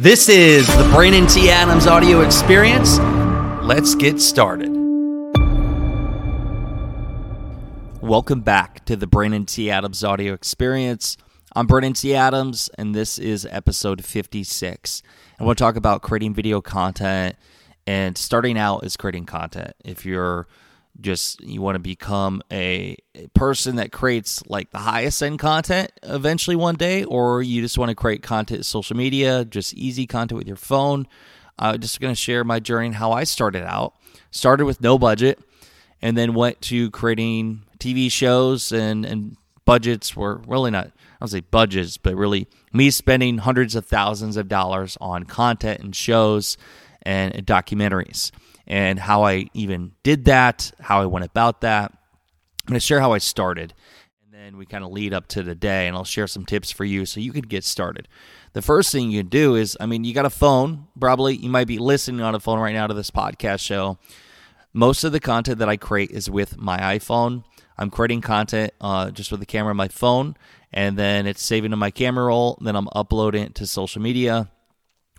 This is the Brandon T. Adams audio experience. Let's get started. Welcome back to the Brandon T. Adams audio experience. I'm Brandon T. Adams, and this is episode 56. I want to talk about creating video content and starting out as creating content. If you're just you want to become a, person that creates like the highest end content eventually one day or you just want to create content social media just easy content with your phone? I'm just going to share my journey and how i started out. Started with no budget and then went to creating tv shows and and budgets were really not i don't say budgets but really me spending hundreds of thousands of dollars on content and shows and documentaries and how I even did that, how I went about that. I'm going to share how I started. And then we kind of lead up to the day, and I'll share some tips for you so you can get started. The first thing you do is, I mean, you got a phone, probably. You might be listening on a phone right now to this podcast show. Most of the content that I create is with my iPhone. I'm creating content uh, just with the camera on my phone, and then it's saving to my camera roll. Then I'm uploading it to social media.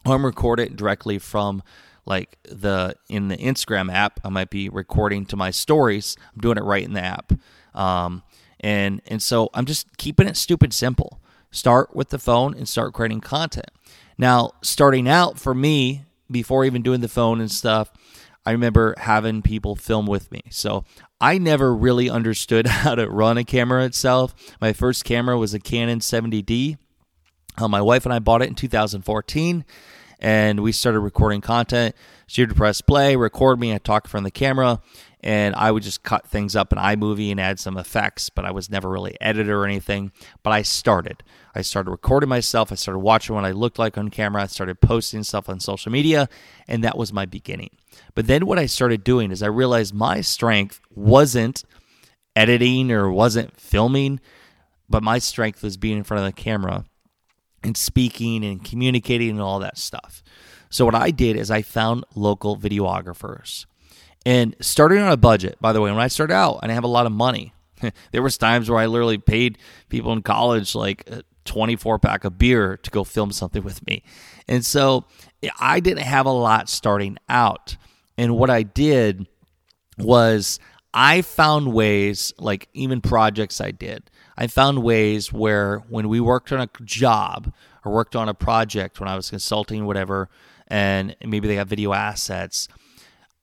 I'm recording it directly from like the in the Instagram app, I might be recording to my stories. I'm doing it right in the app, um, and and so I'm just keeping it stupid simple. Start with the phone and start creating content. Now, starting out for me, before even doing the phone and stuff, I remember having people film with me. So I never really understood how to run a camera itself. My first camera was a Canon 70D. Uh, my wife and I bought it in 2014 and we started recording content. She would press play, record me, I talk from the camera, and I would just cut things up in iMovie and add some effects, but I was never really editor or anything. But I started. I started recording myself. I started watching what I looked like on camera. I started posting stuff on social media, and that was my beginning. But then what I started doing is I realized my strength wasn't editing or wasn't filming, but my strength was being in front of the camera and speaking and communicating and all that stuff. So what I did is I found local videographers and starting on a budget. By the way, when I started out, I didn't have a lot of money. there was times where I literally paid people in college like a 24 pack of beer to go film something with me. And so I didn't have a lot starting out. And what I did was I found ways, like even projects I did, I found ways where when we worked on a job or worked on a project when I was consulting, whatever, and maybe they got video assets,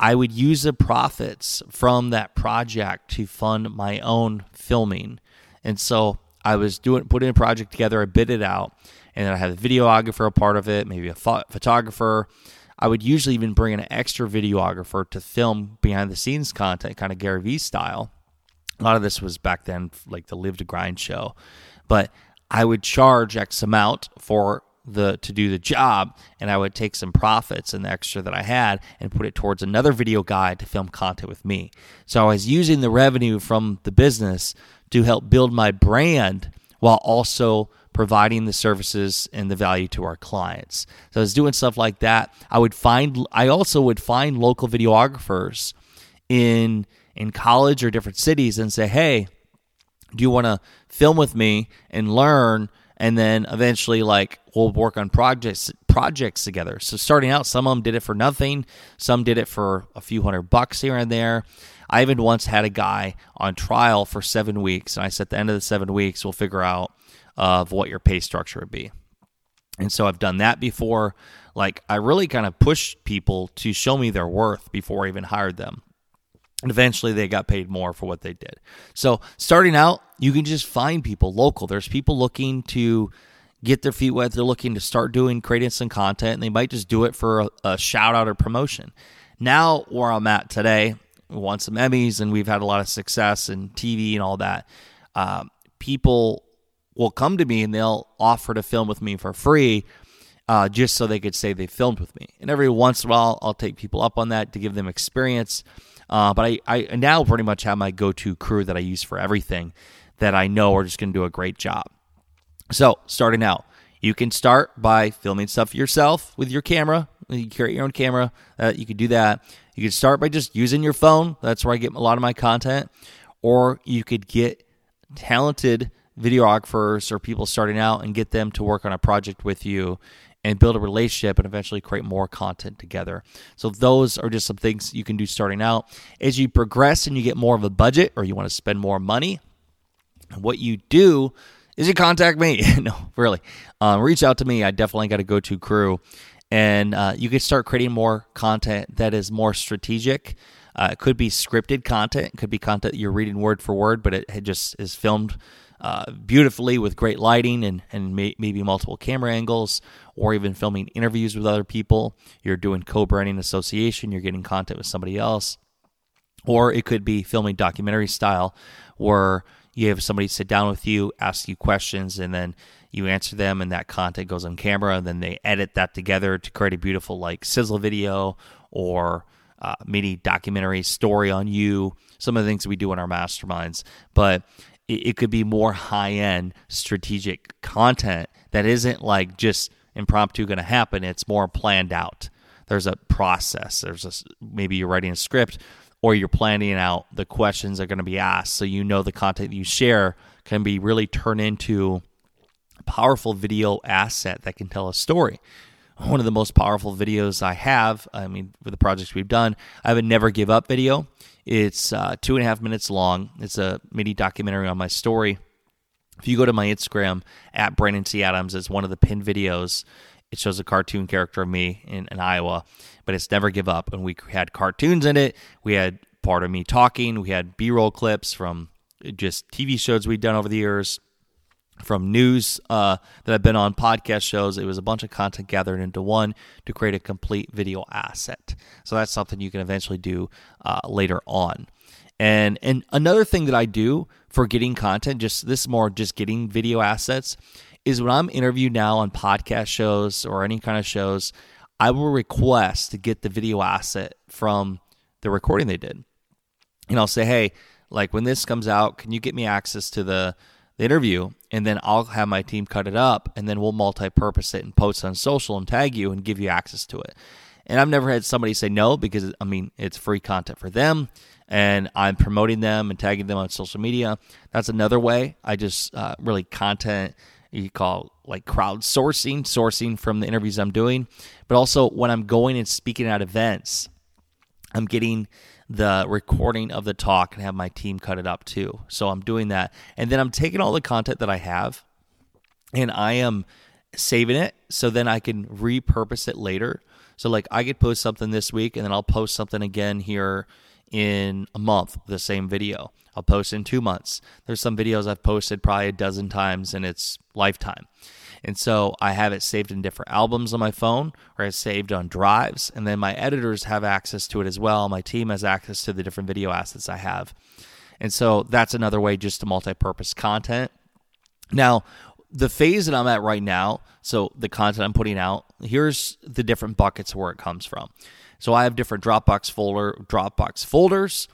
I would use the profits from that project to fund my own filming. And so I was doing putting a project together, I bid it out, and then I had a videographer a part of it, maybe a photographer. I would usually even bring an extra videographer to film behind the scenes content, kind of Gary Vee style a lot of this was back then like the live to grind show but i would charge x amount for the to do the job and i would take some profits and the extra that i had and put it towards another video guy to film content with me. So i was using the revenue from the business to help build my brand while also providing the services and the value to our clients. So i was doing stuff like that. I would find i also would find local videographers in in college or different cities and say, hey, do you want to film with me and learn? And then eventually, like, we'll work on projects projects together. So starting out, some of them did it for nothing. Some did it for a few hundred bucks here and there. I even once had a guy on trial for seven weeks, and I said at the end of the seven weeks, we'll figure out of what your pay structure would be. And so I've done that before. Like I really kind of pushed people to show me their worth before I even hired them. And eventually they got paid more for what they did. So starting out, you can just find people local. There's people looking to get their feet wet. They're looking to start doing, creating some content, and they might just do it for a, a shout out or promotion. Now, where I'm at today, we won some Emmys and we've had a lot of success in TV and all that. Uh, people will come to me and they'll offer to film with me for free uh, just so they could say they filmed with me. And every once in a while, I'll take people up on that to give them experience. Uh, but I, I now pretty much have my go to crew that I use for everything that I know are just going to do a great job. So, starting out, you can start by filming stuff yourself with your camera. You create your own camera. Uh, you could do that. You could start by just using your phone. That's where I get a lot of my content. Or you could get talented videographers or people starting out and get them to work on a project with you and build a relationship and eventually create more content together. So those are just some things you can do starting out. As you progress and you get more of a budget or you want to spend more money, what you do is you contact me. no, really. Um, reach out to me. I definitely got a go to crew. And uh, you can start creating more content that is more strategic. Uh, it could be scripted content, it could be content you're reading word for word, but it, it just is filmed uh, beautifully with great lighting and, and may, maybe multiple camera angles, or even filming interviews with other people. You're doing co branding association, you're getting content with somebody else. Or it could be filming documentary style, where you have somebody sit down with you, ask you questions, and then you answer them, and that content goes on camera, and then they edit that together to create a beautiful like sizzle video or uh, mini documentary story on you. Some of the things we do in our masterminds, but it, it could be more high end strategic content that isn't like just impromptu going to happen. It's more planned out. There's a process. There's a maybe you're writing a script or you're planning out the questions that are going to be asked so you know the content you share can be really turned into a powerful video asset that can tell a story one of the most powerful videos i have i mean for the projects we've done i have a never give up video it's uh, two and a half minutes long it's a mini documentary on my story if you go to my instagram at brandon t adams it's one of the pinned videos it shows a cartoon character of me in, in Iowa, but it's Never Give Up. And we had cartoons in it. We had part of me talking. We had B roll clips from just TV shows we'd done over the years, from news uh, that I've been on, podcast shows. It was a bunch of content gathered into one to create a complete video asset. So that's something you can eventually do uh, later on. And and another thing that I do for getting content, just this is more just getting video assets, is when I'm interviewed now on podcast shows or any kind of shows, I will request to get the video asset from the recording they did. And I'll say, hey, like when this comes out, can you get me access to the, the interview? And then I'll have my team cut it up and then we'll multi purpose it and post on social and tag you and give you access to it. And I've never had somebody say no because, I mean, it's free content for them and I'm promoting them and tagging them on social media. That's another way. I just uh, really content you call like crowdsourcing, sourcing from the interviews I'm doing, but also when I'm going and speaking at events, I'm getting the recording of the talk and have my team cut it up too. So I'm doing that. And then I'm taking all the content that I have and I am saving it so then I can repurpose it later. So like I could post something this week and then I'll post something again here in a month, the same video. I'll post in two months. There's some videos I've posted probably a dozen times in its lifetime. And so I have it saved in different albums on my phone or it's saved on drives. And then my editors have access to it as well. My team has access to the different video assets I have. And so that's another way just to multi purpose content. Now, the phase that I'm at right now, so the content I'm putting out, here's the different buckets where it comes from. So I have different Dropbox folder Dropbox folders,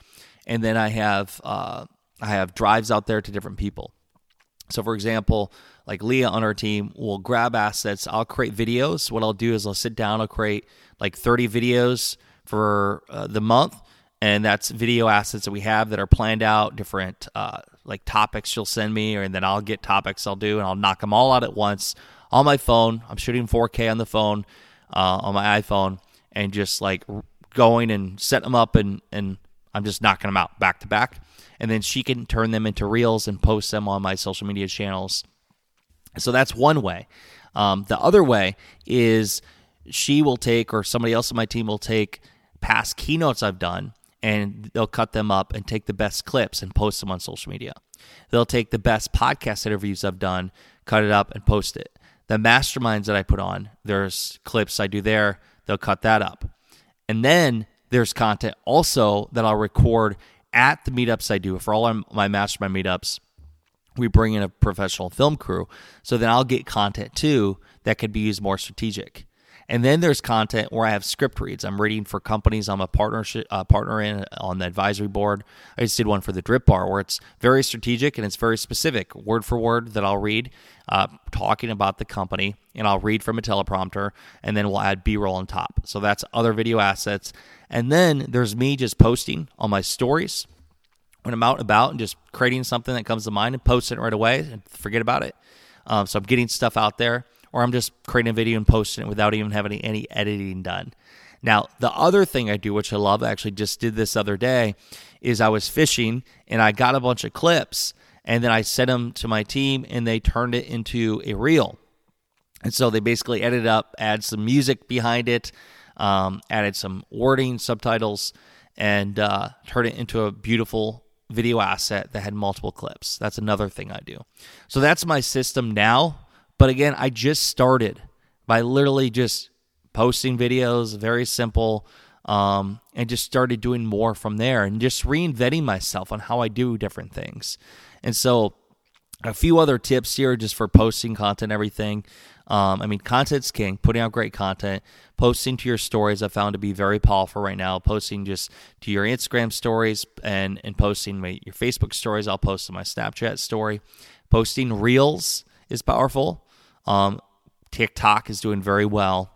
and then I have uh, I have drives out there to different people. So for example, like Leah on our team will grab assets. I'll create videos. What I'll do is I'll sit down. I'll create like 30 videos for uh, the month, and that's video assets that we have that are planned out. Different uh, like topics she'll send me, or and then I'll get topics I'll do, and I'll knock them all out at once on my phone. I'm shooting 4K on the phone uh, on my iPhone, and just like going and setting them up and and I'm just knocking them out back to back. And then she can turn them into reels and post them on my social media channels. So that's one way. Um, the other way is she will take, or somebody else on my team will take past keynotes I've done and they'll cut them up and take the best clips and post them on social media. They'll take the best podcast interviews I've done, cut it up, and post it. The masterminds that I put on, there's clips I do there they'll cut that up. And then there's content also that I'll record at the meetups I do. For all my mastermind meetups, we bring in a professional film crew. So then I'll get content too that could be used more strategic. And then there's content where I have script reads. I'm reading for companies I'm a partnership uh, partner in on the advisory board. I just did one for the Drip Bar where it's very strategic and it's very specific, word for word that I'll read, uh, talking about the company, and I'll read from a teleprompter, and then we'll add B-roll on top. So that's other video assets. And then there's me just posting on my stories when I'm out and about and just creating something that comes to mind and posting it right away and forget about it. Um, so I'm getting stuff out there or I'm just creating a video and posting it without even having any editing done. Now, the other thing I do, which I love, I actually just did this other day, is I was fishing and I got a bunch of clips and then I sent them to my team and they turned it into a reel. And so they basically edited up, add some music behind it, um, added some wording, subtitles, and uh, turned it into a beautiful video asset that had multiple clips. That's another thing I do. So that's my system now. But again, I just started by literally just posting videos, very simple, um, and just started doing more from there and just reinventing myself on how I do different things. And so, a few other tips here just for posting content, everything. Um, I mean, content's king. Putting out great content, posting to your stories, I found to be very powerful right now. Posting just to your Instagram stories and and posting my, your Facebook stories. I'll post to my Snapchat story. Posting reels is powerful. Um, TikTok is doing very well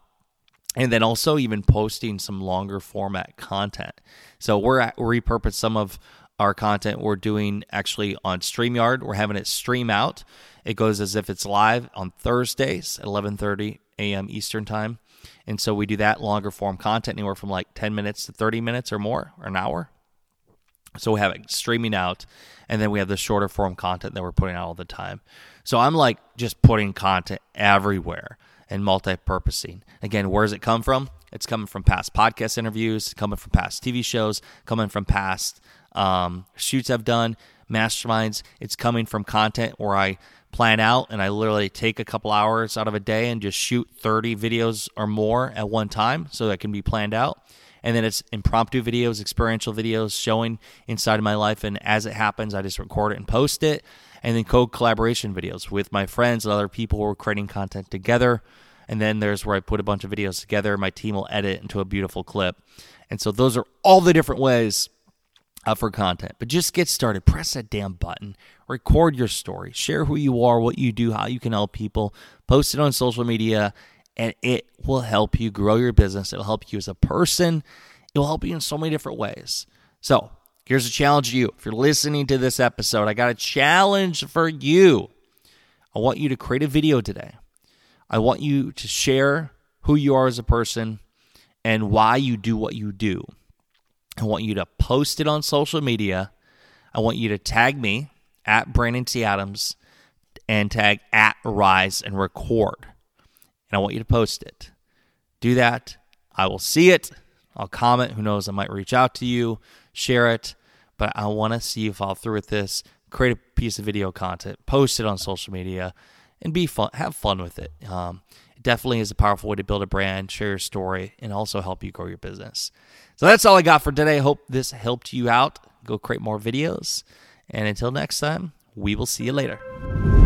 and then also even posting some longer format content. So we're at, repurposed some of our content we're doing actually on StreamYard. We're having it stream out. It goes as if it's live on Thursdays at 11:30 a.m. Eastern time. And so we do that longer form content anywhere from like 10 minutes to 30 minutes or more or an hour. So we have it streaming out and then we have the shorter form content that we're putting out all the time. So I'm like just putting content everywhere and multi-purposing. Again, where does it come from? It's coming from past podcast interviews, coming from past TV shows, coming from past um, shoots I've done, masterminds. It's coming from content where I plan out and I literally take a couple hours out of a day and just shoot 30 videos or more at one time so that can be planned out. And then it's impromptu videos, experiential videos showing inside of my life. And as it happens, I just record it and post it and then co collaboration videos with my friends and other people who are creating content together. And then there's where I put a bunch of videos together. My team will edit into a beautiful clip. And so those are all the different ways uh, for content. But just get started. Press that damn button. Record your story. Share who you are, what you do, how you can help people. Post it on social media, and it will help you grow your business. It'll help you as a person. It will help you in so many different ways. So Here's a challenge to you. If you're listening to this episode, I got a challenge for you. I want you to create a video today. I want you to share who you are as a person and why you do what you do. I want you to post it on social media. I want you to tag me at Brandon T. Adams and tag at Rise and Record. And I want you to post it. Do that. I will see it. I'll comment. Who knows? I might reach out to you, share it but I want to see you follow through with this. Create a piece of video content, post it on social media, and be fun. Have fun with it. Um, it definitely is a powerful way to build a brand, share your story, and also help you grow your business. So that's all I got for today. Hope this helped you out. Go create more videos, and until next time, we will see you later.